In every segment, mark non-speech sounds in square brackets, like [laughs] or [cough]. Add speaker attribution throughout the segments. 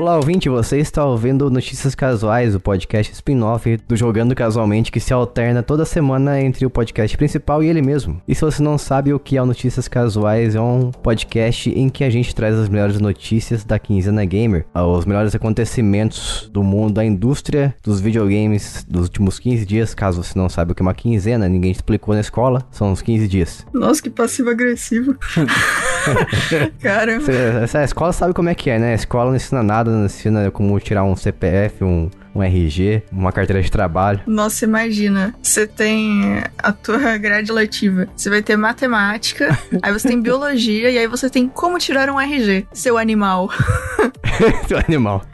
Speaker 1: Olá, ouvinte, você está ouvindo Notícias Casuais, o podcast spin-off do Jogando Casualmente que se alterna toda semana entre o podcast principal e ele mesmo. E se você não sabe o que é o Notícias Casuais, é um podcast em que a gente traz as melhores notícias da quinzena gamer, os melhores acontecimentos do mundo da indústria dos videogames dos últimos 15 dias. Caso você não sabe o que é uma quinzena, ninguém explicou na escola, são uns 15 dias.
Speaker 2: Nossa, que passivo-agressivo. [laughs] [laughs] Caramba.
Speaker 1: A escola sabe como é que é, né? A escola não ensina nada, não ensina como tirar um CPF, um, um RG, uma carteira de trabalho.
Speaker 2: Nossa, imagina. Você tem a tua grade letiva. Você vai ter matemática, [laughs] aí você tem biologia e aí você tem como tirar um RG, seu animal. [laughs]
Speaker 1: seu animal.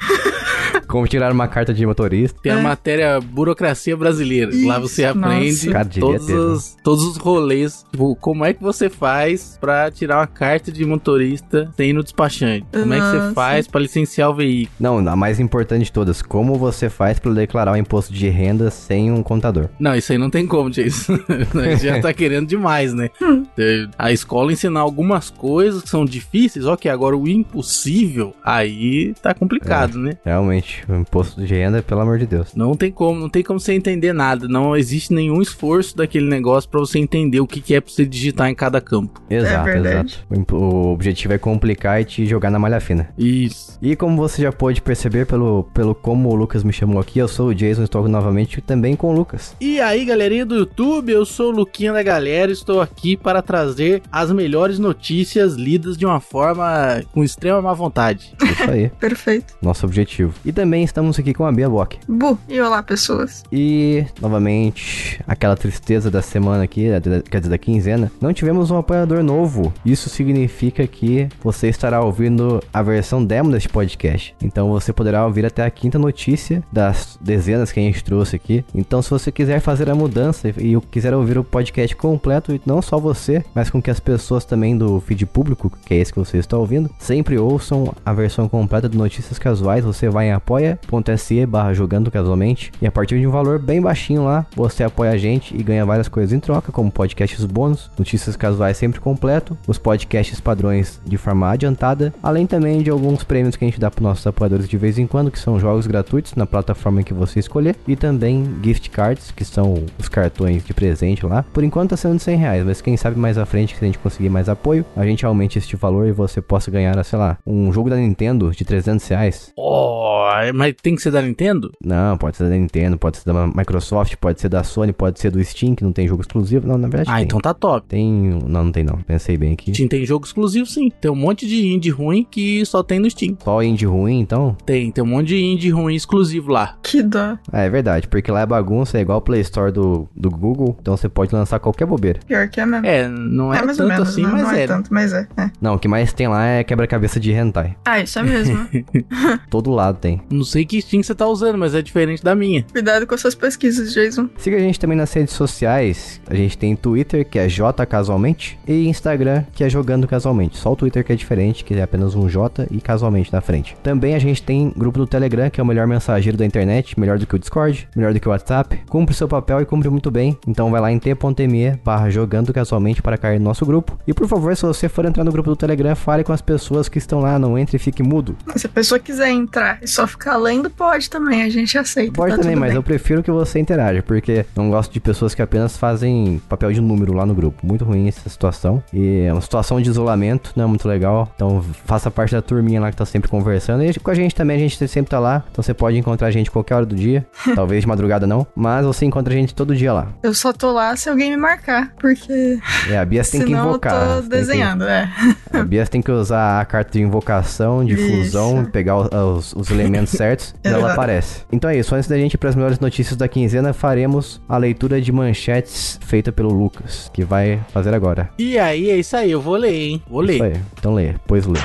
Speaker 1: Como tirar uma carta de motorista.
Speaker 3: Tem a é. matéria burocracia brasileira. Isso, Lá você aprende todos, os, todos os rolês. Tipo, como é que você faz pra tirar uma carta de motorista sem ir no despachante? Como nossa. é que você faz pra licenciar o veículo?
Speaker 1: Não, a mais importante de todas. Como você faz pra declarar o imposto de renda sem um contador?
Speaker 3: Não, isso aí não tem como, Jason. [laughs] já tá querendo demais, né? [laughs] A escola ensinar algumas coisas que são difíceis, ok, agora o impossível, aí tá complicado,
Speaker 1: é,
Speaker 3: né?
Speaker 1: Realmente. O imposto de renda, pelo amor de Deus.
Speaker 3: Não tem como, não tem como você entender nada. Não existe nenhum esforço daquele negócio para você entender o que, que é pra você digitar em cada campo.
Speaker 1: Exato, é exato. O, objetivo é complicar e te jogar na malha fina.
Speaker 3: Isso.
Speaker 1: E como você já pôde perceber pelo, pelo como o Lucas me chamou aqui, eu sou o Jason, estou novamente também com o Lucas.
Speaker 3: E aí, galerinha do YouTube, eu sou o Luquinha da galera, estou aqui para trazer as melhores notícias lidas de uma forma com extrema má vontade.
Speaker 1: Isso aí. [laughs]
Speaker 2: Perfeito.
Speaker 1: Nosso objetivo. E também estamos aqui com a Bia Bock.
Speaker 2: Bu, e olá, pessoas.
Speaker 1: E, novamente, aquela tristeza da semana aqui, quer dizer, da quinzena, não tivemos um apoiador novo. Isso significa que você estará ouvindo a versão demo deste podcast. Então você poderá ouvir até a quinta notícia das dezenas que a gente trouxe aqui. Então, se você quiser fazer a mudança e quiser ouvir o podcast completo, não só você, mas com que as pessoas também do feed público, que é esse que você está ouvindo, sempre ouçam a versão completa de Notícias Casuais, você vai em apoia.se barra jogando casualmente e a partir de um valor bem baixinho lá, você apoia a gente e ganha várias coisas em troca, como podcasts bônus, notícias casuais sempre completo, os podcasts padrões de forma adiantada, além também de alguns prêmios que a gente dá para nossos apoiadores de vez em quando, que são jogos gratuitos na plataforma que você escolher, e também gift cards, que são os cartões de presente lá. Por enquanto tá sendo de 100 reais, mas quem sabe mais à frente, se a gente conseguir mais apoio, a gente aumente este valor e você possa ganhar, sei lá, um jogo da Nintendo de 300 reais.
Speaker 3: Oh, mas tem que ser da Nintendo?
Speaker 1: Não, pode ser da Nintendo, pode ser da Microsoft, pode ser da Sony, pode ser do Steam, que não tem jogo exclusivo. Não, na verdade.
Speaker 3: Ah,
Speaker 1: tem.
Speaker 3: então tá top.
Speaker 1: Tem. Não, não tem não. Pensei bem aqui.
Speaker 3: Steam tem jogo exclusivo, sim. Tem um monte de indie ruim que só tem no Steam.
Speaker 1: Só indie ruim, então?
Speaker 3: Tem, tem um monte de indie ruim exclusivo lá.
Speaker 2: Que dó.
Speaker 1: Ah, é verdade, porque lá é bagunça, é igual o Play Store do, do Google, então você pode lançar qualquer bobeira.
Speaker 2: Pior que é mesmo.
Speaker 3: É, não é, é tanto menos, assim, não, mas
Speaker 2: não
Speaker 3: é.
Speaker 2: é tanto, mas é, é.
Speaker 1: Não, o que mais tem lá é quebra-cabeça de hentai.
Speaker 2: Ah, isso é mesmo. [laughs]
Speaker 1: Todo lado tem.
Speaker 3: Não sei que Steam você tá usando, mas é diferente da minha.
Speaker 2: Cuidado com as suas pesquisas, Jason.
Speaker 1: Siga a gente também nas redes sociais. A gente tem Twitter, que é J Casualmente, e Instagram, que é Jogando Casualmente. Só o Twitter que é diferente, que é apenas um J e casualmente na frente. Também a gente tem grupo do Telegram, que é o melhor mensageiro da internet, melhor do que o Discord, melhor do que o WhatsApp. Cumpre seu papel e cumpre muito bem. Então vai lá em t.me barra jogando casualmente para cair no nosso grupo. E por favor, se você for entrar no grupo do Telegram, fale com as pessoas que estão lá, não entre e fique mudo.
Speaker 2: Se a pessoa quiser entrar e só ficar lendo, pode também, a gente aceita.
Speaker 1: Pode
Speaker 2: tá
Speaker 1: também, mas
Speaker 2: bem.
Speaker 1: eu prefiro que você interaja, porque não gosto de pessoas que apenas fazem papel de número lá no grupo. Muito ruim essa situação. E é uma situação de isolamento, não é muito legal. Então faça parte da turminha lá que tá sempre conversando. E com a gente também, a gente sempre tá lá. Então você pode encontrar a gente qualquer hora do dia. [laughs] Talvez de madrugada não. Mas você encontra a gente todo dia lá.
Speaker 2: Eu só tô lá se alguém me marcar, porque.
Speaker 1: É, a Bia tem que invocar.
Speaker 2: Eu tô desenhando,
Speaker 1: que...
Speaker 2: é.
Speaker 1: A Bia tem que usar a carta de invocação, de Isso. fusão, pegar os, os elementos [laughs] certos e ela aparece. Então é isso. Antes da gente ir para as melhores notícias da quinzena, faremos a leitura de manchetes feita pelo Lucas, que vai fazer agora.
Speaker 3: E aí, é isso aí. Eu vou ler, hein? Vou ler.
Speaker 1: Isso aí. Então lê. Pois lê.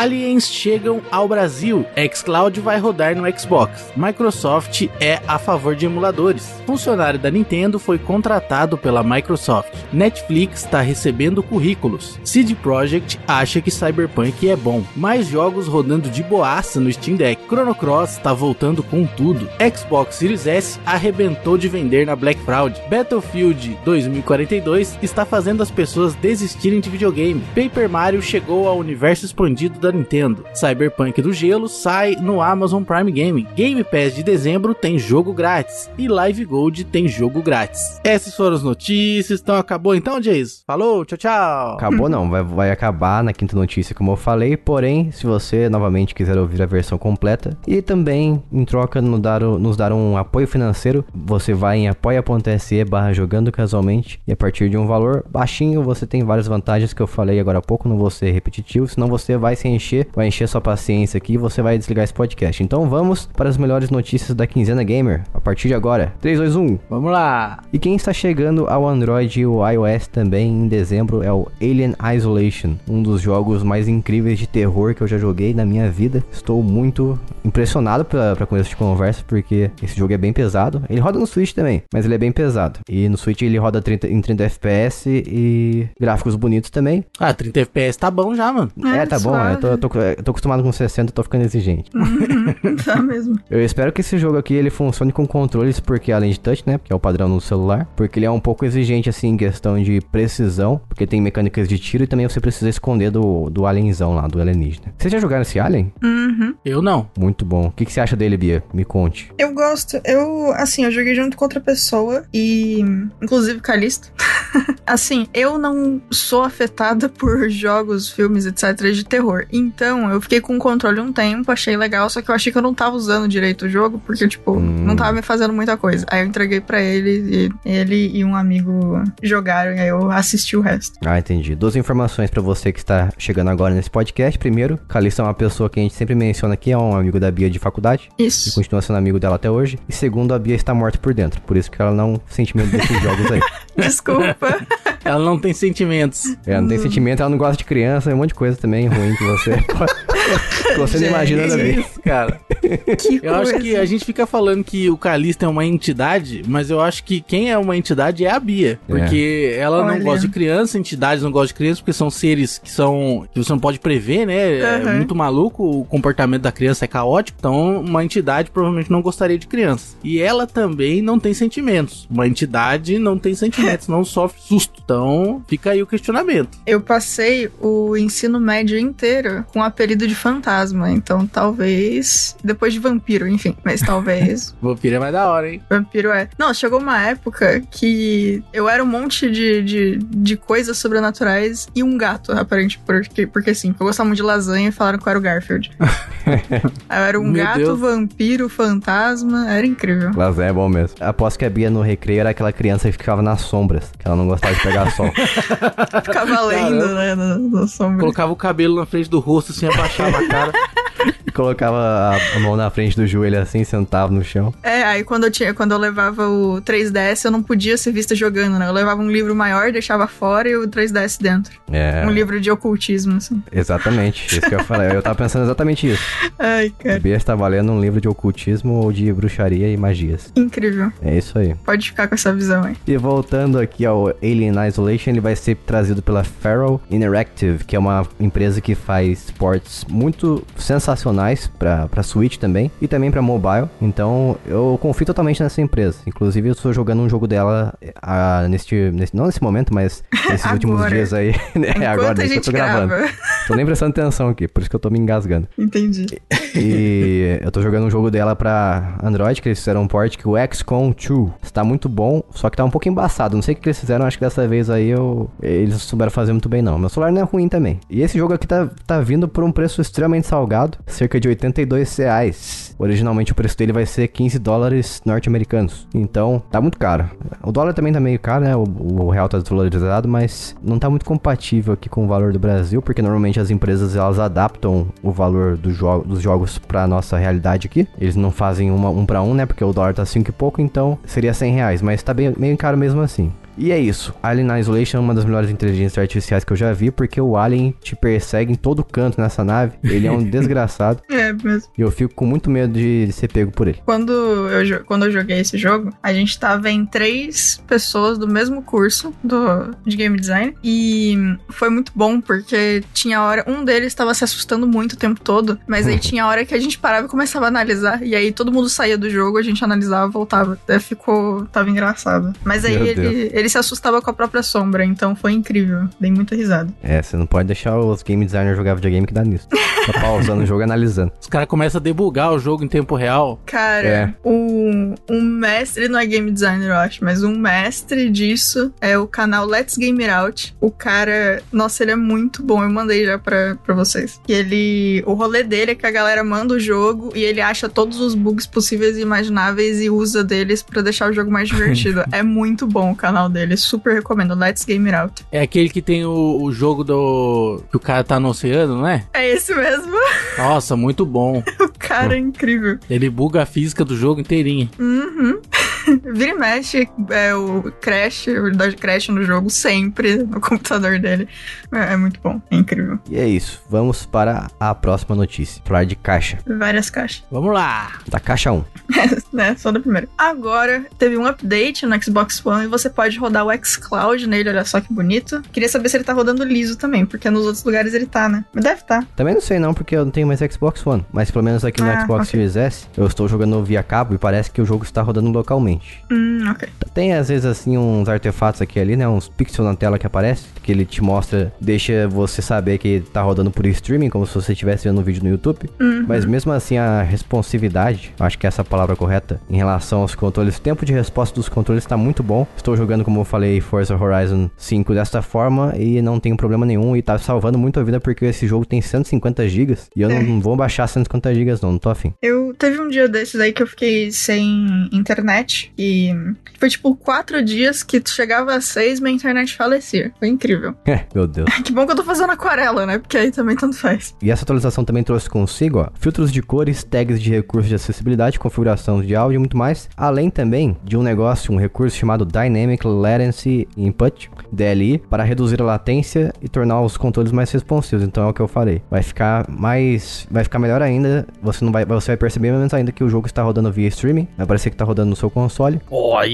Speaker 3: Aliens chegam ao Brasil. xCloud vai rodar no Xbox. Microsoft é a favor de emuladores. Funcionário da Nintendo foi contratado pela Microsoft. Netflix está recebendo currículos. CD Projekt acha que Cyberpunk é bom. Mais jogos rodando de boaça no Steam Deck. Chrono Cross está voltando com tudo. Xbox Series S arrebentou de vender na Black Fraud. Battlefield 2042 está fazendo as pessoas desistirem de videogame. Paper Mario chegou ao universo expandido da da Nintendo. Cyberpunk do Gelo sai no Amazon Prime Gaming. Game Pass de dezembro tem jogo grátis. E Live Gold tem jogo grátis. Essas foram as notícias. Então acabou então, Jason. Falou, tchau, tchau.
Speaker 1: Acabou não, vai, vai acabar na quinta notícia, como eu falei. Porém, se você novamente quiser ouvir a versão completa e também em troca nos dar, nos dar um apoio financeiro, você vai em apoia.se barra jogando casualmente e a partir de um valor baixinho você tem várias vantagens que eu falei agora há pouco, não vou ser repetitivo, senão você vai se encher, vai encher sua paciência aqui e você vai desligar esse podcast. Então vamos para as melhores notícias da quinzena gamer a partir de agora. 3, 2, 1.
Speaker 3: Vamos lá.
Speaker 1: E quem está chegando ao Android e o iOS também em dezembro é o Alien Isolation, um dos jogos mais incríveis de terror que eu já joguei na minha vida. Estou muito impressionado para começo de conversa, porque esse jogo é bem pesado. Ele roda no Switch também, mas ele é bem pesado. E no Switch ele roda 30, em 30 FPS e gráficos bonitos também.
Speaker 3: Ah, 30 FPS tá bom já, mano.
Speaker 1: É, é tá bom. Eu tô, eu, tô, eu tô, acostumado com 60, tô ficando exigente.
Speaker 2: Uhum, tá [laughs] mesmo.
Speaker 1: Eu espero que esse jogo aqui ele funcione com controles, porque além de touch, né? Que é o padrão no celular. Porque ele é um pouco exigente, assim, em questão de precisão. Porque tem mecânicas de tiro e também você precisa esconder do, do alienzão lá, do alienígena. Vocês já jogaram esse Alien?
Speaker 2: Uhum.
Speaker 3: Eu não.
Speaker 1: Muito bom. O que, que você acha dele, Bia? Me conte.
Speaker 2: Eu gosto. Eu, assim, eu joguei junto com outra pessoa e. Inclusive Calisto. [laughs] assim, eu não sou afetada por jogos, filmes, etc. de terror. Então, eu fiquei com o controle um tempo, achei legal, só que eu achei que eu não tava usando direito o jogo, porque, tipo, hum. não tava me fazendo muita coisa. Aí eu entreguei para ele e ele e um amigo jogaram, e aí eu assisti o resto.
Speaker 1: Ah, entendi. Duas informações para você que está chegando agora nesse podcast. Primeiro, Calisto é uma pessoa que a gente sempre menciona aqui, é um amigo da Bia de faculdade.
Speaker 2: Isso.
Speaker 1: E continua sendo amigo dela até hoje. E segundo, a Bia está morta por dentro, por isso que ela não sente medo desses [laughs] jogos aí.
Speaker 2: Desculpa.
Speaker 3: ela não tem sentimentos.
Speaker 1: É, não tem sentimento, ela não gosta de criança, é um monte de coisa também ruim que você [laughs] que você não imagina
Speaker 3: da isso, cara. Que eu coisa. acho que a gente fica falando que o Calista é uma entidade, mas eu acho que quem é uma entidade é a Bia. É. Porque é. ela Olha. não gosta de criança, entidades não gostam de criança, porque são seres que são. que você não pode prever, né? Uhum. É muito maluco, o comportamento da criança é caótico. Então, uma entidade provavelmente não gostaria de crianças. E ela também não tem sentimentos. Uma entidade não tem sentimentos, não sofre susto. Então, fica aí o questionamento.
Speaker 2: Eu passei o ensino médio inteiro com o apelido de fantasma. Então, talvez. Depois de vampiro, enfim. Mas talvez. [laughs]
Speaker 3: vampiro é mais da hora, hein?
Speaker 2: Vampiro é. Não, chegou uma época que eu era um monte de, de, de coisas sobrenaturais e um gato, aparente. Porque, porque assim, eu gostava muito de lasanha e falaram que eu era o Garfield. [laughs] eu era um Meu gato, Deus. vampiro, fantasma. Era incrível.
Speaker 1: Lasanha é bom mesmo. Aposto que a Bia no recreio era aquela criança que ficava nas sombras, que ela não gostava de pegar sol. [laughs]
Speaker 2: ficava lendo, né? Na, na sombra.
Speaker 3: Colocava o cabelo na frente do rosto, assim, abaixava a cara. [laughs]
Speaker 1: Colocava a, mão na frente do joelho assim, sentava no chão.
Speaker 2: É, aí quando eu tinha, quando eu levava o 3DS, eu não podia ser vista jogando, né? Eu levava um livro maior, deixava fora e o 3DS dentro.
Speaker 1: É.
Speaker 2: Um livro de ocultismo, assim.
Speaker 1: Exatamente, isso que eu falei. Eu tava pensando exatamente isso. [laughs]
Speaker 2: Ai, cara.
Speaker 1: O Bia está valendo um livro de ocultismo ou de bruxaria e magias.
Speaker 2: Incrível.
Speaker 1: É isso aí.
Speaker 2: Pode ficar com essa visão aí.
Speaker 1: E voltando aqui ao Alien Isolation, ele vai ser trazido pela Feral Interactive, que é uma empresa que faz ports muito sensacionais para Switch também e também para mobile. Então eu confio totalmente nessa empresa. Inclusive eu estou jogando um jogo dela a, neste, nesse, não nesse momento, mas [laughs] nesses últimos dias aí. [laughs]
Speaker 2: é agora,
Speaker 1: que eu tô
Speaker 2: grava.
Speaker 1: gravando. tô nem prestando atenção aqui, por isso que eu tô me engasgando.
Speaker 2: Entendi.
Speaker 1: E eu tô jogando um jogo dela para Android, que eles fizeram um port que o XCOM 2 está muito bom, só que tá um pouco embaçado. Não sei o que eles fizeram, acho que dessa vez aí eu, eles souberam fazer muito bem não. Meu celular não é ruim também. E esse jogo aqui tá, tá vindo por um preço extremamente salgado, cerca de 82 reais. Originalmente o preço dele vai ser 15 dólares norte-americanos. Então, tá muito caro. O dólar também tá meio caro, né? O, o, real tá desvalorizado, mas não tá muito compatível aqui com o valor do Brasil, porque normalmente as empresas elas adaptam o valor do jo dos jogos pra nossa realidade aqui. Eles não fazem uma, um para um, né? Porque o dólar tá 5 e pouco, então seria 100 reais, mas tá bem, meio caro mesmo assim. E é isso. Alien Isolation é uma das melhores inteligências artificiais que eu já vi, porque o Alien te persegue em todo canto nessa nave. Ele é um [laughs] desgraçado.
Speaker 2: É mesmo.
Speaker 1: E eu fico com muito medo de, ser pego por ele.
Speaker 2: Quando eu, quando eu joguei esse jogo, a gente tava em três pessoas do mesmo curso do, de game design. E foi muito bom, porque tinha hora. Um deles estava se assustando muito o tempo todo, mas aí [laughs] tinha hora que a gente parava e começava a analisar. E aí todo mundo saía do jogo, a gente analisava voltava. Até ficou. Tava engraçado. Mas aí ele, ele se assustava com a própria sombra, então foi incrível. Dei muita risada.
Speaker 1: É, você não pode deixar os game designers jogar videogame que dá nisso. Fica pausando o jogo e analisando.
Speaker 3: Os caras começam a debugar o jogo em tempo real.
Speaker 2: Cara,
Speaker 1: É.
Speaker 2: um, um mestre, não é game designer, eu acho, mas um mestre disso é o canal Let's Game It Out. O cara, nossa, ele é muito bom. Eu mandei já pra, pra vocês. E ele. O rolê dele é que a galera manda o jogo e ele acha todos os bugs possíveis e imagináveis e usa deles pra deixar o jogo mais [laughs] divertido. é muito bom o canal dele. Super recomendo. Let's Game It Out.
Speaker 3: É aquele que tem o, o jogo do. que o cara tá no oceano, não é?
Speaker 2: É esse mesmo.
Speaker 3: Nossa, muito bom. [laughs]
Speaker 2: o cara é incrível.
Speaker 3: Ele buga a física do jogo inteirinho.
Speaker 2: Uhum. [laughs] Vira e mexe é, o Crash, o Dodge Crash no jogo, sempre no computador dele. É, é muito bom, é incrível.
Speaker 1: E é isso. Vamos para a próxima notícia. Falar de caixa.
Speaker 2: Várias caixas.
Speaker 3: Vamos lá!
Speaker 1: Da caixa 1. [laughs]
Speaker 2: né? Só da primeira. Agora, teve um update no Xbox One e você pode rodar o xCloud nele, olha só que bonito. Queria saber se ele tá rodando liso também, porque nos outros lugares ele tá, né? Mas deve tá.
Speaker 1: Também não sei não, porque eu não tenho mais Xbox One. Mas pelo menos aqui no
Speaker 2: Ah,
Speaker 1: Xbox
Speaker 2: ok.
Speaker 1: Series S, eu estou jogando via cabo e parece que o jogo está rodando localmente.
Speaker 2: Hum, ok.
Speaker 1: Tem às vezes assim uns artefatos aqui ali, né? Uns pixels na tela que aparece, que ele te mostra, deixa você saber que tá rodando por streaming, como se você estivesse vendo um vídeo no YouTube.
Speaker 2: Uhum.
Speaker 1: Mas mesmo assim a responsividade, acho que essa é palavra correta, em relação aos controles, o tempo de resposta dos controles tá muito bom. Estou jogando, como eu falei, Forza Horizon 5 desta forma e não tenho problema nenhum e tá salvando muito a vida porque esse jogo tem 150 GB e eu
Speaker 2: É.
Speaker 1: não vou baixar 150 GB não, não tô afim.
Speaker 2: Eu teve um dia desses aí que eu fiquei sem internet e foi tipo quatro dias que chegava às seis minha internet falecia. Foi incrível. [laughs]
Speaker 1: Meu Deus.
Speaker 2: Que bom que eu tô fazendo aquarela, né? Porque aí também tanto faz.
Speaker 1: E essa atualização também trouxe consigo, ó, filtros de cores, tags de recursos de acessibilidade, configuração de áudio e muito mais, além também de um negócio, um recurso chamado Dynamic Latency Input, DLI, para reduzir a latência e tornar os controles mais responsivos. Então é o que eu falei. Vai ficar mais, vai ficar melhor ainda. Você não vai, você vai perceber menos ainda que o jogo está rodando via streaming, vai parecer que está rodando no seu console.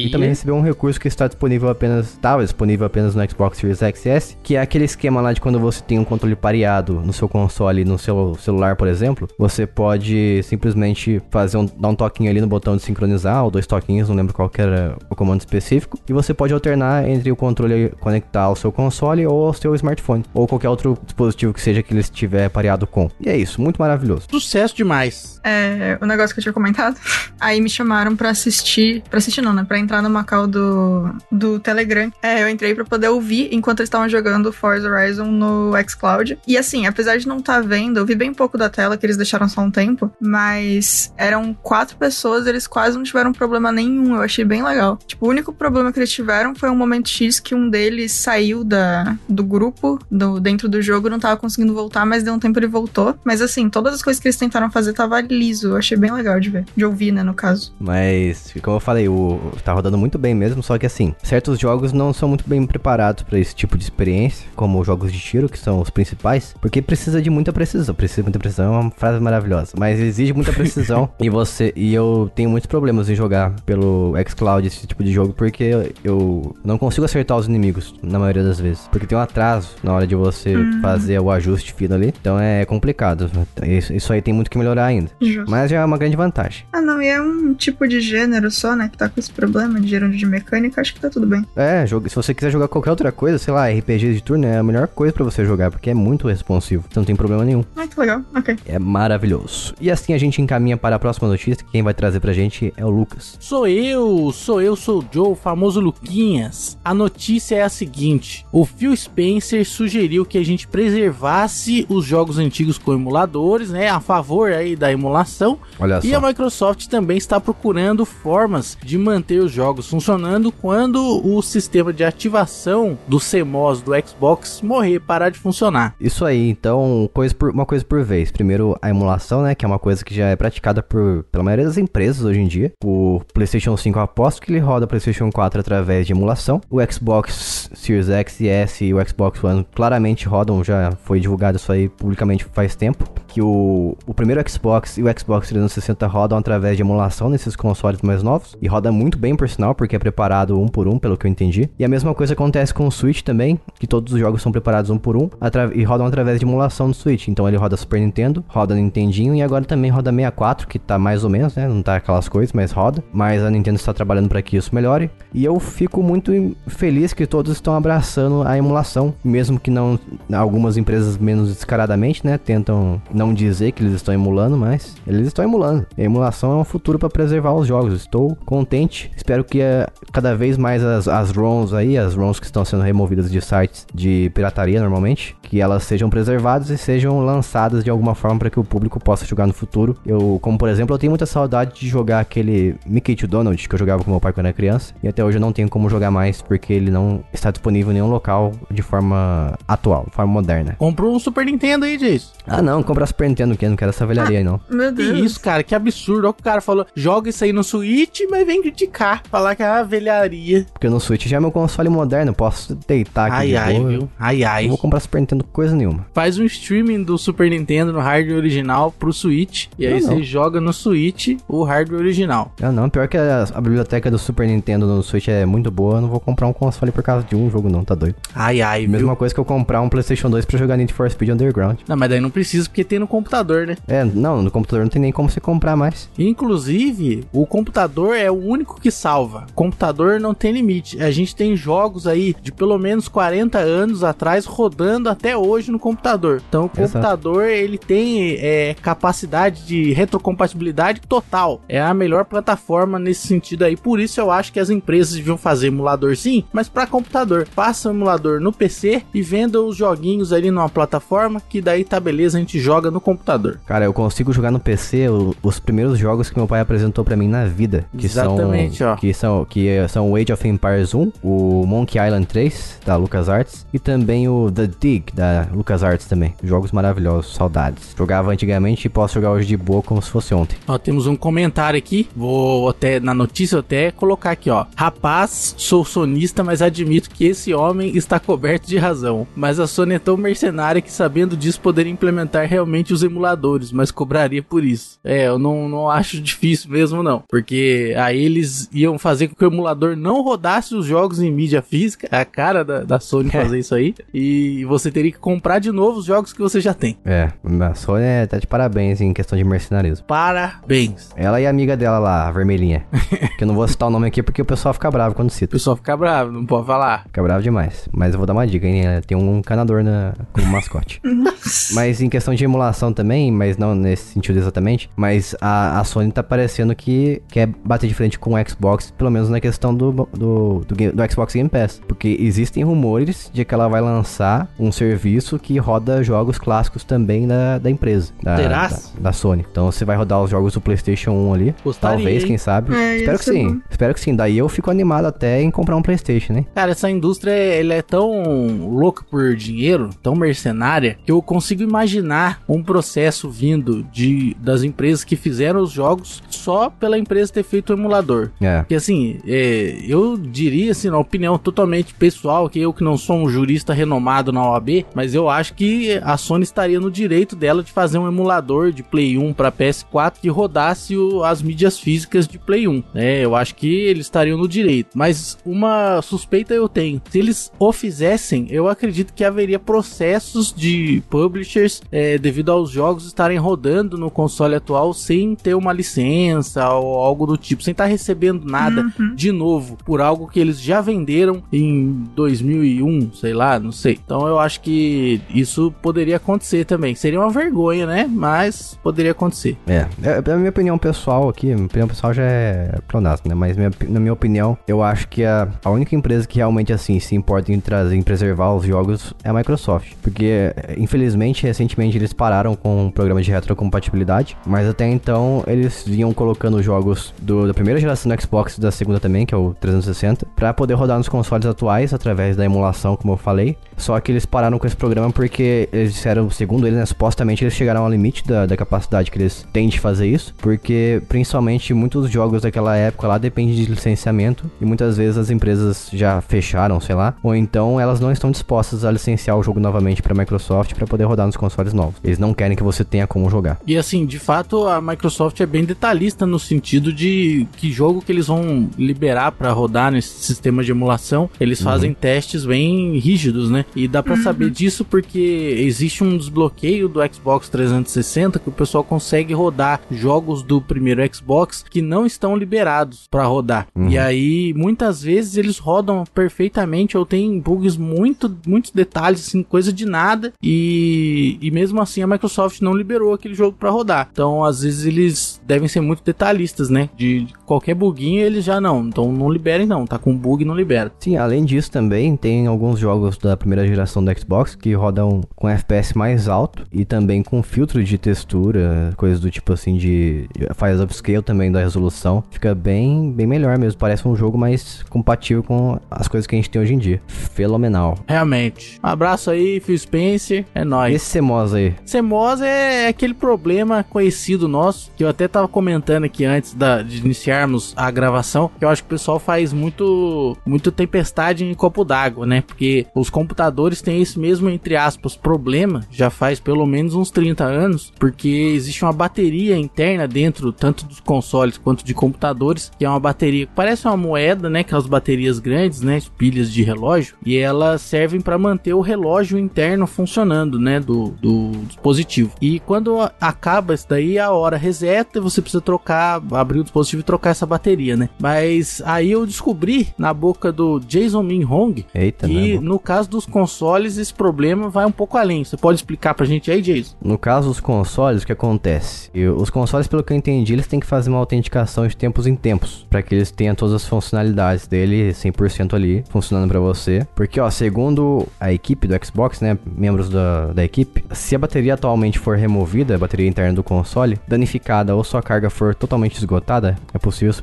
Speaker 1: E também recebeu um recurso que está disponível apenas, estava disponível apenas no Xbox Series X e S, que é aquele esquema lá de quando você tem um controle pareado no seu console no seu celular, por exemplo, você pode simplesmente fazer um, dar um toquinho ali no botão de sincronizar, ou dois toquinhos, não lembro qual que era o comando específico, e você pode alternar entre o controle conectar ao seu console ou ao seu smartphone, ou qualquer outro dispositivo que seja que ele estiver pareado com. E é isso, muito maravilhoso.
Speaker 3: Sucesso demais.
Speaker 2: É, o negócio que eu tinha comentado. [laughs] Aí me chamaram pra assistir. Pra assistir não, né? Pra entrar no Macau do, do Telegram. É, eu entrei pra poder ouvir enquanto eles estavam jogando Forza Horizon no xCloud. E assim, apesar de não estar vendo, eu vi bem pouco da tela, que eles deixaram só um tempo. Mas eram quatro pessoas, eles quase não tiveram problema nenhum. Eu achei bem legal. Tipo, o único problema que eles tiveram foi um momento X que um deles saiu da, do grupo, do, dentro do jogo, não tava conseguindo voltar, mas deu um tempo ele voltou. Mas assim, todas as coisas que eles tentaram fazer tava liso. Eu achei bem legal de ver. De ouvir, né, no caso.
Speaker 1: Mas, como eu falei, o, tá rodando muito bem mesmo, só que assim, certos jogos não são muito bem preparados pra esse tipo de experiência, como os jogos de tiro, que são os principais, porque precisa de muita precisão. Precisa de muita precisão é uma frase maravilhosa, mas exige muita precisão [laughs] e você e eu tenho muitos problemas em jogar pelo xCloud esse tipo de jogo porque eu não consigo acertar os inimigos na maioria das vezes, porque tem um atraso na hora de você fazer o ajuste fino ali. Então é complicado. Isso, isso aí tem muito que melhorar ainda.
Speaker 2: Justo.
Speaker 1: Mas já é uma grande vantagem.
Speaker 2: Ah, não, e é um tipo de gênero só, né, que tá com esse problema de gênero de mecânica, acho que tá tudo bem.
Speaker 1: É, jogo, se você quiser jogar qualquer outra coisa, sei lá, RPG de turno é a melhor coisa pra você jogar, porque é muito responsivo. Então não tem problema nenhum.
Speaker 2: Ah, que legal, ok.
Speaker 1: É maravilhoso. E assim a gente encaminha para a próxima notícia, que quem vai trazer pra gente é o Lucas.
Speaker 3: Sou eu, sou eu, sou o Joe, o famoso Luquinhas. A notícia é a seguinte: o Phil Spencer sugeriu que a gente preservasse os jogos antigos com emuladores, né? A favor aí da emulação.
Speaker 1: Olha
Speaker 3: E
Speaker 1: só.
Speaker 3: a Microsoft também está procurando formas de manter os jogos funcionando quando o sistema de ativação do CMOS do Xbox morrer, parar de funcionar.
Speaker 1: Isso aí, então, coisa por- uma coisa por vez. Primeiro, a emulação, né? Que é uma coisa que já é praticada por, pela maioria das empresas hoje em dia. O PlayStation 5 eu aposto que ele roda PlayStation 4 através de emulação. O Xbox Series X e S e o Xbox One claramente rodam, já foi divulgado isso aí publicamente faz tempo. Que o, o primeiro Xbox e o Xbox 360 rodam através de emulação nesses consoles mais novos. E roda muito bem, por sinal, porque é preparado um por um, pelo que eu entendi. E a mesma coisa acontece com o Switch também, que todos os jogos são preparados um por um e rodam através de emulação no Switch. Então ele roda Super Nintendo, roda Nintendinho e agora também roda 64, que tá mais ou menos, né? Não tá aquelas coisas, mas roda. Mas a Nintendo está trabalhando para que isso melhore. E eu fico muito feliz que todos estão abraçando a emulação, mesmo que não algumas empresas menos descaradamente, né, tentam não dizer que eles estão emulando, mas eles estão emulando. A emulação é um futuro para preservar os jogos. Estou contente. Espero que uh, cada vez mais as, as ROMs aí, as ROMs que estão sendo removidas de sites de pirataria normalmente, que elas sejam preservadas e sejam lançadas de alguma forma para que o público possa jogar no futuro. Eu, como por exemplo, eu tenho muita saudade de jogar aquele Mickey to Donald que eu jogava com meu pai quando era criança e até hoje eu não tenho como jogar mais porque ele não está disponível em nenhum local de forma atual, de forma moderna.
Speaker 3: Comprou um Super Nintendo aí, Jason.
Speaker 1: Ah, não, comprar Super Nintendo que não quero essa velharia aí não. [laughs]
Speaker 2: Meu
Speaker 3: Que
Speaker 2: Deus.
Speaker 3: isso, cara, que absurdo. Olha o cara falou, joga isso aí no Switch, mas vem criticar, falar que é uma velharia.
Speaker 1: Porque no Switch já é meu console moderno, eu posso deitar aqui
Speaker 3: Ai,
Speaker 1: de
Speaker 3: ai,
Speaker 1: boa.
Speaker 3: viu? Ai, ai.
Speaker 1: Não vou comprar Super Nintendo coisa nenhuma.
Speaker 3: Faz um streaming do Super Nintendo no hardware original pro Switch. E aí
Speaker 1: Não, não.
Speaker 3: você joga no Switch o hardware original.
Speaker 1: Ah, não, pior que a, a biblioteca do Super Nintendo no Switch é muito boa, eu não vou comprar um console por causa de um jogo não, tá doido.
Speaker 3: Ai, ai, viu?
Speaker 1: Mesma coisa que eu comprar um PlayStation 2 pra jogar Need for Speed Underground.
Speaker 3: Não, mas daí não precisa porque tem no computador, né?
Speaker 1: É, não, no computador não tem nem como você comprar mais.
Speaker 3: Inclusive, o computador é o único que salva. O computador não tem limite. A gente tem jogos aí de pelo menos 40 anos atrás rodando até hoje no computador. Então, o
Speaker 1: Exato.
Speaker 3: computador ele tem é, capacidade de retrocompatibilidade total. É a melhor plataforma nesse sentido aí. Por isso eu acho que as empresas deviam fazer emulador sim, mas para computador. Faça o emulador no PC e venda os joguinhos ali numa plataforma que daí tá beleza, a gente joga no computador.
Speaker 1: Cara, eu consigo jogar no PC os primeiros jogos que meu pai apresentou pra mim na vida. Que
Speaker 3: Exatamente,
Speaker 1: são,
Speaker 3: ó.
Speaker 1: Que são, que são o Age of Empires 1, o Monkey Island 3, da LucasArts, e também o The Dig, da LucasArts também. Jogos maravilhosos, saudades. Jogava antigamente e posso jogar hoje de boa como se fosse ontem.
Speaker 3: Ó, temos um comentário aqui. Vou até na notícia até colocar aqui, ó. Rapaz, sou sonista, mas admito que esse homem está coberto de razão. Mas a Sony é tão mercenária que sabendo disso poderia implementar realmente os emuladores, mas cobraria por isso. É, eu não, não acho difícil mesmo não, porque aí eles iam fazer com que o emulador não rodasse os jogos em mídia física, é a cara da, da Sony fazer isso aí, e você teria que comprar de novo os jogos que você já tem.
Speaker 1: É, a Sony é- tá de parabéns em questão de mercenarismo.
Speaker 3: Parabéns.
Speaker 1: Ela e a amiga dela lá, a vermelhinha. [laughs] que eu não vou citar o nome aqui porque o pessoal fica bravo quando
Speaker 3: O
Speaker 1: cita.
Speaker 3: pessoal fica bravo, não pode falar.
Speaker 1: Fica bravo demais. Mas eu vou dar uma dica, hein? Tem um canador na, como mascote. [laughs] mas em questão de emulação também, mas não nesse sentido exatamente. Mas a, a Sony tá parecendo que quer bater de frente com o Xbox, pelo menos na questão do, do, do, do Xbox Game Pass. Porque existem rumores de que ela vai lançar um serviço que roda jogos clássicos também da, da empresa. Da,
Speaker 3: Terás?
Speaker 1: da, da Sony. Então você vai rodar os jogos do PlayStation 1 ali.
Speaker 3: Gostaria,
Speaker 1: Talvez,
Speaker 3: hein?
Speaker 1: quem sabe.
Speaker 2: É,
Speaker 1: Espero que sim.
Speaker 2: bom.
Speaker 1: Espero que sim. Daí eu fico animado até em comprar um PlayStation, né?
Speaker 3: Cara, essa indústria ela é tão louca por dinheiro, tão mercenária, que eu consigo imaginar um processo vindo de das empresas que fizeram os jogos só pela empresa ter feito o emulador.
Speaker 1: É.
Speaker 3: Porque assim, é, eu diria assim, na opinião totalmente pessoal, que eu que não sou um jurista renomado na OAB, mas eu acho que a Sony estaria no direito dela de fazer um emulador de Play 1 para PS4 que rodasse o- as mídias físicas de Play 1. né? eu acho que eles estariam no direito. Mas uma suspeita eu tenho. Se eles o fizessem, eu acredito que haveria processos de publishers é, devido aos jogos estarem rodando no console atual sem ter uma licença ou algo do tipo, sem estar recebendo nada
Speaker 2: Uhum.
Speaker 3: de novo por algo que eles já venderam em 2001, sei lá, não sei. Então eu acho que isso poderia acontecer também. Seria uma vergonha, né? Mas poderia acontecer.
Speaker 1: É, é, a minha opinião pessoal aqui, minha opinião pessoal já é pleonasmo, né? Mas minha- na minha opinião, eu acho que a, a única empresa que realmente, assim, se importa em trazer, em preservar os jogos é a Microsoft. Porque, infelizmente, recentemente eles pararam com o programa de retrocompatibilidade, mas até então eles vinham colocando jogos do- da primeira geração do Xbox e da segunda também, que é o 360, pra poder rodar nos consoles atuais através da emulação, como eu falei. Só que eles pararam com esse programa porque eles disseram, segundo eles, né, supostamente eles chegaram ao limite da, da capacidade que eles têm de fazer isso, porque principalmente muitos jogos daquela época lá dependem de licenciamento e muitas vezes as empresas já fecharam, sei lá, ou então elas não estão dispostas a licenciar o jogo novamente pra Microsoft pra poder rodar nos consoles novos. Eles não querem que você tenha como jogar.
Speaker 3: E assim, de fato, a Microsoft é bem detalhista no sentido de que jogo que eles vão liberar para rodar nesse sistema de emulação, eles fazem testes bem rígidos, né? E dá para uhum. saber disso porque existe um desbloqueio do Xbox 360 que o pessoal consegue rodar jogos do primeiro Xbox que não estão liberados para rodar. Uhum. E aí, muitas vezes eles rodam perfeitamente ou tem bugs muito, muitos detalhes, assim, coisa de nada. E, e mesmo assim a Microsoft não liberou aquele jogo para rodar. Então, às vezes eles devem ser muito detalhistas, né? De, de qualquer buguinho eles já não. Então não liberem não, tá com bug não libera.
Speaker 1: Sim, além disso também tem alguns jogos da primeira geração do Xbox que rodam com FPS mais alto e também com filtro de textura, coisas do tipo assim de faz upscale também da resolução. Fica bem bem melhor mesmo, parece um jogo mais compatível com as coisas que a gente tem hoje em dia. Fenomenal.
Speaker 3: Realmente. Um abraço aí, Phil Spencer, é nóis.
Speaker 1: Esse Semosa aí.
Speaker 3: Semosa é aquele problema conhecido nosso que eu até tava comentando aqui antes da, de iniciarmos a gravação, que eu acho que o pessoal faz muito muito tempestade em copo d'água, né? Porque os computadores têm esse mesmo entre aspas problema já faz pelo menos uns 30 anos, porque existe uma bateria interna dentro tanto dos consoles quanto de computadores, que é uma bateria que parece uma moeda, né, aquelas baterias grandes, né, pilhas de relógio, e elas servem para manter o relógio interno funcionando, né, do, do dispositivo. E quando acaba isso daí, a hora reseta, você precisa trocar, abrir o dispositivo e trocar essa bateria, né? Mas aí eu descobri na boca do Jason Min Hong Eita, que no caso dos consoles esse problema vai um pouco além. Você pode explicar pra gente aí, Jason?
Speaker 1: No caso dos consoles, o que acontece? Eu, os consoles, pelo que eu entendi, eles têm que fazer uma autenticação de tempos em tempos, para que eles tenham todas as funcionalidades dele 100% ali funcionando para você. Porque, ó, segundo a equipe do Xbox, né, membros da, da equipe, se a bateria atualmente for removida, a bateria interna do console, danificada ou sua carga for totalmente esgotada, é possível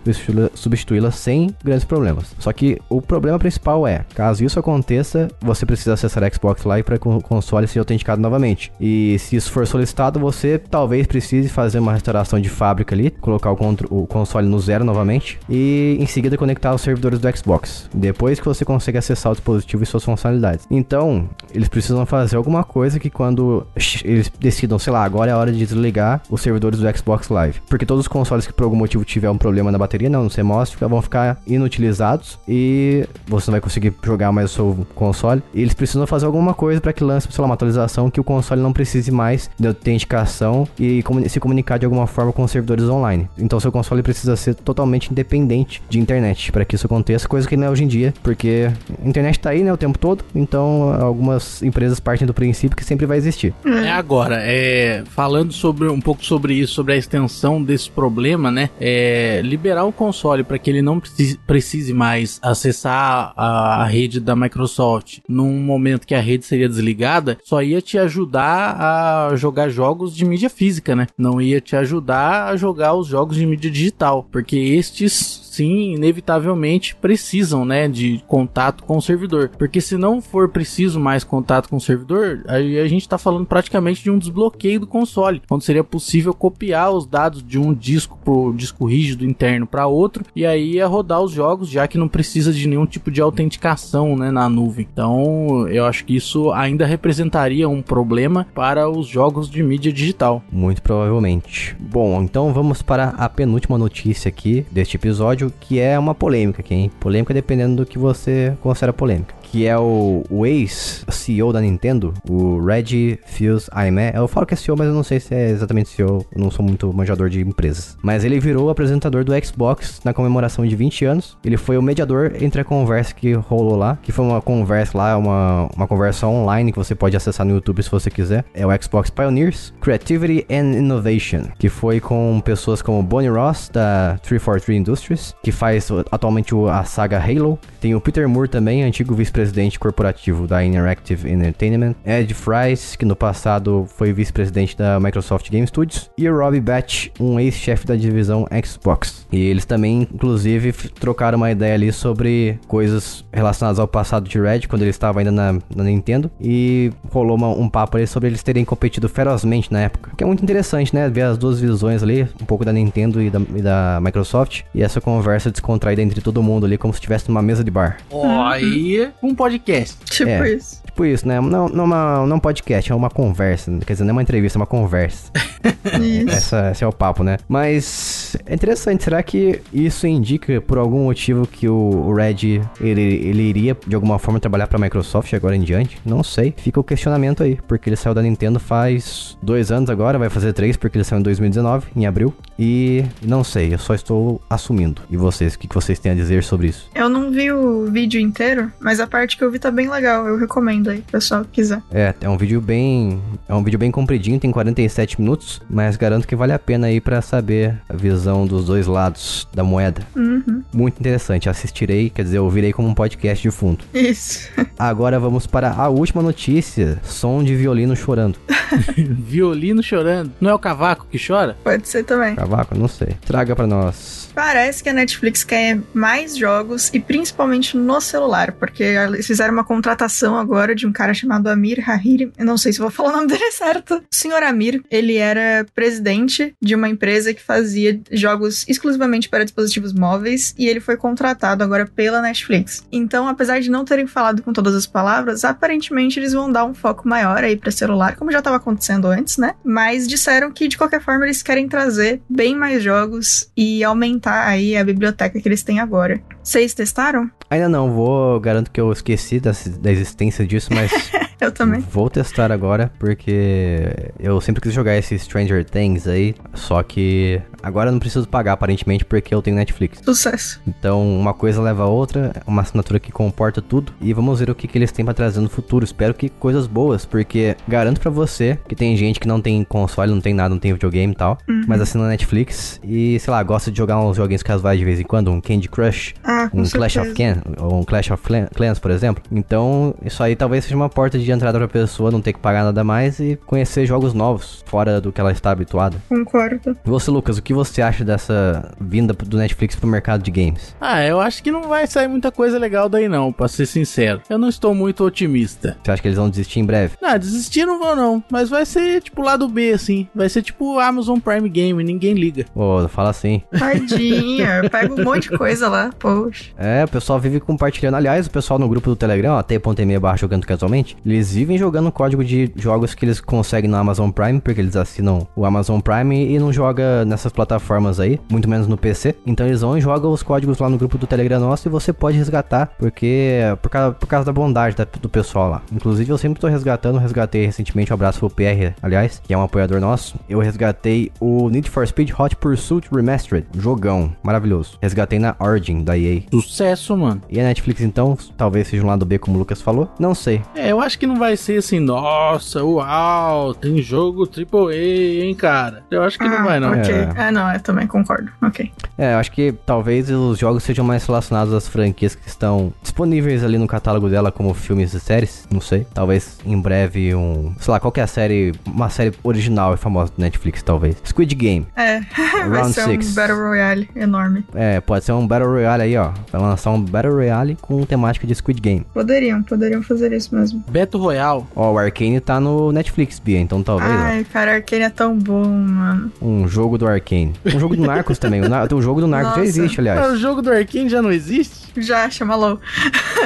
Speaker 1: substituí-la sem grandes problemas. Só que o problema principal é, caso isso aconteça, você precisa acessar a Xbox Live para que o console seja autenticado novamente. E se isso for solicitado, você talvez precise fazer uma restauração de fábrica ali, colocar o, o console no zero novamente e em seguida conectar os servidores do Xbox. Depois que você consegue acessar o dispositivo e suas funcionalidades. Então, eles precisam fazer alguma coisa que quando eles decidam, sei lá, agora é a hora de desligar os servidores do Xbox Live. Porque todos os consoles que por algum motivo tiver um problema na bateria, não, no CMOS, vão ficar inutilizados e você não vai conseguir jogar mais o seu console. E eles precisam fazer alguma coisa para que lance, sei lá, uma atualização que o console não precise mais de autenticação e se comunicar de alguma forma com os servidores online. Então seu console precisa ser totalmente independente de internet para que isso aconteça, coisa que não é hoje em dia, porque a internet tá aí, né, o tempo todo, então algumas empresas partem do princípio que sempre vai existir.
Speaker 3: É agora, é, falando sobre um pouco sobre isso, sobre a extensão desse problema, né, é, liberar o console para que ele não precise, mais acessar a, a rede da Microsoft num momento que a rede seria desligada, só ia te ajudar a jogar jogos de mídia física, né? Não ia te ajudar a jogar os jogos de mídia digital, porque estes sim, inevitavelmente precisam, né, de contato com o servidor. Porque se não for preciso mais contato com o servidor, aí a gente está falando praticamente de um desbloqueio do console, onde seria possível copiar os dados de um disco pro disco rígido interno para outro e aí ia rodar os jogos, já que não precisa de nenhum tipo de autenticação, né, na nuvem. Então, eu acho que isso ainda representaria um problema para os jogos de mídia digital.
Speaker 1: Muito provavelmente. Bom, então vamos para a penúltima notícia aqui deste episódio episódio que é uma polêmica hein? Polêmica dependendo do que você considera polêmica que é o, o ex-CEO da Nintendo, o Reggie Fils-Aimé. Eu falo que é CEO, mas eu não sei se é exatamente CEO, eu não sou muito manjador de empresas. Mas ele virou apresentador do Xbox na comemoração de 20 anos. Ele foi o mediador entre a conversa que rolou lá, que foi uma conversa lá, uma, uma conversa online que você pode acessar no YouTube se você quiser. É o Xbox Pioneers Creativity and Innovation, que foi com pessoas como Bonnie Ross, da 343 Industries, que faz atualmente a saga Halo. Tem o Peter Moore também, antigo vice-presidente vice-presidente corporativo da Interactive Entertainment, Ed Fries, que no passado foi vice-presidente da Microsoft Game Studios, e Robbie Batch, um ex-chefe da divisão Xbox. E eles também, inclusive, trocaram uma ideia ali sobre coisas relacionadas ao passado de Red, quando ele estava ainda na, na Nintendo, e rolou uma, um papo ali sobre eles terem competido ferozmente na época. Que é muito interessante, né? Ver as duas visões ali, um pouco da Nintendo e da, e da Microsoft, e essa conversa descontraída entre todo mundo ali, como se estivesse numa mesa de bar.
Speaker 3: Oh, aí, um um podcast.
Speaker 2: Tipo é, isso.
Speaker 1: Tipo isso, né? Não, não, uma, não um podcast, é uma conversa. Quer dizer, não é uma entrevista, é uma conversa. [laughs] isso. Essa, esse é o papo, né? Mas Mas é interessante, será que isso indica por algum motivo que o Red ele, ele iria de alguma forma trabalhar para a Microsoft agora em diante? Não sei. Fica o questionamento aí, porque ele saiu da Nintendo faz dois anos agora, vai fazer três porque ele saiu em 2019, em abril. E não sei, eu só estou assumindo. E vocês, o que, que vocês têm a dizer sobre isso?
Speaker 2: Eu não vi o vídeo inteiro, mas a parte que eu vi tá bem legal. Eu recomendo aí, pessoal que quiser.
Speaker 1: É, é um vídeo bem. É um vídeo bem compridinho, tem 47 minutos, mas garanto que vale a pena aí para saber a visão dos dois lados da moeda.
Speaker 2: Uhum.
Speaker 1: Muito interessante, assistirei, quer dizer, ouvirei como um podcast de fundo.
Speaker 2: Isso. [laughs]
Speaker 1: Agora vamos para a última notícia: som de violino chorando. [laughs]
Speaker 3: Violino chorando. Não é o cavaco que chora?
Speaker 2: Pode ser também.
Speaker 1: Cavaco, não sei. Traga para nós.
Speaker 2: Parece que a Netflix quer mais jogos e principalmente no celular, porque eles fizeram uma contratação agora de um cara chamado Amir Hahiri. Eu não sei se vou [laughs] falar o nome dele certo. O senhor Amir, ele era presidente de uma empresa que fazia jogos exclusivamente para dispositivos móveis e ele foi contratado agora pela Netflix. Então, apesar de não terem falado com todas as palavras, aparentemente eles vão dar um foco maior aí para celular, como já estava acontecendo antes, né? Mas disseram que de qualquer forma eles querem trazer bem mais jogos e aumentar aí a biblioteca que eles têm agora. Vocês testaram?
Speaker 1: Ainda não, vou. Garanto que eu esqueci da, da existência disso, mas. [laughs]
Speaker 2: eu também.
Speaker 1: Vou testar agora, porque eu sempre quis jogar esse Stranger Things aí. Só que agora eu não preciso pagar, aparentemente, porque eu tenho Netflix.
Speaker 2: Sucesso.
Speaker 1: Então, uma coisa leva a outra, uma assinatura que comporta tudo. E vamos ver o que, que eles têm pra trazer no futuro. Espero que coisas boas, porque garanto pra você que tem gente que não tem console, não tem nada, não tem videogame e tal,
Speaker 2: Uhum.
Speaker 1: mas assina Netflix e, sei lá, gosta de jogar uns joguinhos casuais de vez em quando, um Candy Crush
Speaker 2: Ah,
Speaker 1: um Clash of. Clans, ou um Clash of Clan- Clans, por exemplo. Então, isso aí talvez seja uma porta de entrada pra pessoa não ter que pagar nada mais e conhecer jogos novos, fora do que ela está habituada.
Speaker 2: Concordo.
Speaker 1: E você, Lucas, o que você acha dessa vinda do Netflix pro mercado de games?
Speaker 3: Ah, eu acho que não vai sair muita coisa legal daí não, pra ser sincero. Eu não estou muito otimista.
Speaker 1: Você acha que eles vão desistir em breve?
Speaker 3: Ah, desistir não vou não, mas vai ser tipo lado B assim. Vai ser tipo Amazon Prime Game, ninguém liga.
Speaker 1: Ô, fala assim.
Speaker 2: Tadinha, [laughs] pega um monte de coisa lá, poxa.
Speaker 1: É, o pessoal vive compartilhando. Aliás, o pessoal no grupo do Telegram, ó, t.me barra jogando casualmente, eles vivem jogando código de jogos que eles conseguem no Amazon Prime, porque eles assinam o Amazon Prime e não joga nessas plataformas aí, muito menos no PC. Então eles vão e jogam os códigos lá no grupo do Telegram nosso e você pode resgatar, porque por causa, por causa da bondade da- do pessoal lá. Inclusive eu sempre tô resgatando, resgatei recentemente, um abraço pro PR, aliás, que é um apoiador nosso. Eu resgatei o Need for Speed Hot Pursuit Remastered, jogão, maravilhoso. Resgatei na Origin da EA.
Speaker 3: Sucesso, mano.
Speaker 1: E a Netflix, então, talvez seja um lado B, como o Lucas falou. Não sei.
Speaker 3: É, eu acho que não vai ser assim, nossa, uau, tem jogo AAA, hein, cara. Eu acho que não
Speaker 2: Ah,
Speaker 3: vai, não.
Speaker 2: Ok.
Speaker 1: É.
Speaker 2: Ah, não, eu também concordo. Ok.
Speaker 1: É, eu acho que talvez os jogos sejam mais relacionados às franquias que estão disponíveis ali no catálogo dela, como filmes e séries. Não sei. Talvez em breve um. Sei lá, qual que é a série. Uma série original e famosa do Netflix, talvez. Squid Game.
Speaker 2: É, [laughs] vai
Speaker 1: Round
Speaker 2: ser
Speaker 1: six.
Speaker 2: um Battle Royale enorme.
Speaker 1: É, pode ser um Battle Royale aí, ó. Vai lançar um Battle Royale com temática de Squid Game.
Speaker 2: Poderiam, poderiam fazer isso mesmo.
Speaker 3: Beto Royal.
Speaker 1: Ó, o Arcane tá no Netflix, Bia, então talvez, ó.
Speaker 2: Ai, cara, Arcane é tão bom, mano.
Speaker 1: Um jogo do Arcane. Um jogo do Narcos também. O, Nar- o jogo do Narcos já
Speaker 2: Nossa.
Speaker 1: existe,
Speaker 3: Ah,
Speaker 1: aliás.
Speaker 3: o jogo do Arkane já não existe?
Speaker 2: Já, chama LOL.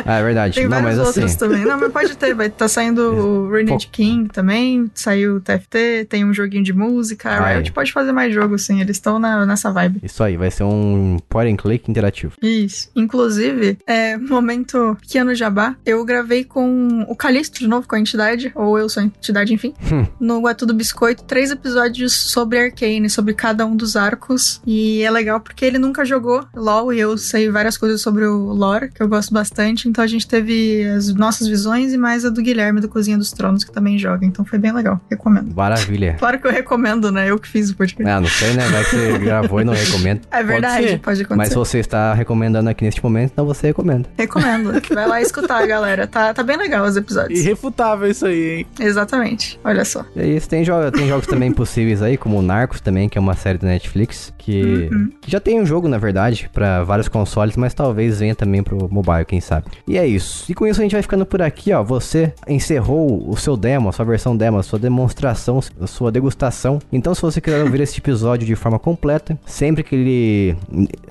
Speaker 1: Ah, é verdade.
Speaker 2: Tem
Speaker 1: Não,
Speaker 2: vários
Speaker 1: mas
Speaker 2: outros
Speaker 1: assim.
Speaker 2: também. Não, mas pode ter. Vai tá saindo o Renegade King também. Saiu o TFT, tem um joguinho de música. A. Riot pode fazer mais jogo, sim. Eles estão nessa vibe.
Speaker 1: Isso aí, vai ser um point and click interativo.
Speaker 2: Isso. Inclusive, é, momento pequeno jabá, eu gravei com o Calixto de novo, com a entidade, ou eu sou a entidade, enfim,
Speaker 1: Hum.
Speaker 2: no É Tudo Biscoito, três episódios sobre Arcane, sobre cada um dos arcos. E é legal porque ele nunca jogou LOL e eu sei várias coisas sobre o lore, que eu gosto bastante. Então a gente teve as nossas visões e mais a do Guilherme do Cozinha dos Tronos, que também joga. Então foi bem legal. Recomendo.
Speaker 1: Maravilha.
Speaker 2: Claro que eu recomendo, né? Eu que fiz o podcast.
Speaker 1: Ah, não sei, né? Vai que você [laughs] gravou e não recomenda.
Speaker 2: É verdade, pode,
Speaker 1: Mas
Speaker 2: acontecer.
Speaker 1: se você está recomendando aqui neste momento, então você recomenda.
Speaker 2: Recomendo. Vai lá escutar, galera. Tá, tá bem legal os episódios.
Speaker 3: Irrefutável isso aí, hein?
Speaker 2: Exatamente. Olha só.
Speaker 1: E é isso, tem, jo tem jogos também [laughs] possíveis aí, como o Narcos também, que é uma série da Netflix, que,
Speaker 2: Uhum.
Speaker 1: que já tem um jogo, na verdade, pra vários consoles, mas talvez venha também pro mobile, quem sabe. E é isso. E com isso a gente vai ficando por aqui, ó. Você encerrou o seu demo, a sua versão demo, a sua demonstração, a sua degustação. Então, se você quiser ouvir esse episódio de forma completa, sempre que ele,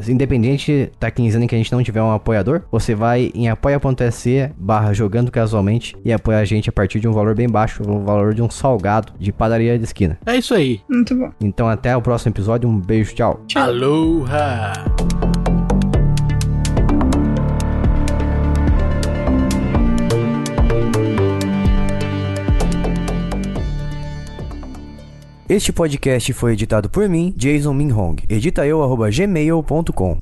Speaker 1: independente da quinzena em que a gente não tiver um apoiador, você vai em apoia.se barra jogando casualmente e apoiar a gente a partir de um valor bem baixo, o valor de um salgado de padaria de esquina.
Speaker 3: É isso aí.
Speaker 2: Muito bom.
Speaker 1: Então até o próximo episódio, um beijo, tchau.
Speaker 2: Tchau.
Speaker 3: Aloha!
Speaker 1: Este podcast foi editado por mim, Jason Minhong. Edita eu, arroba gmail.com.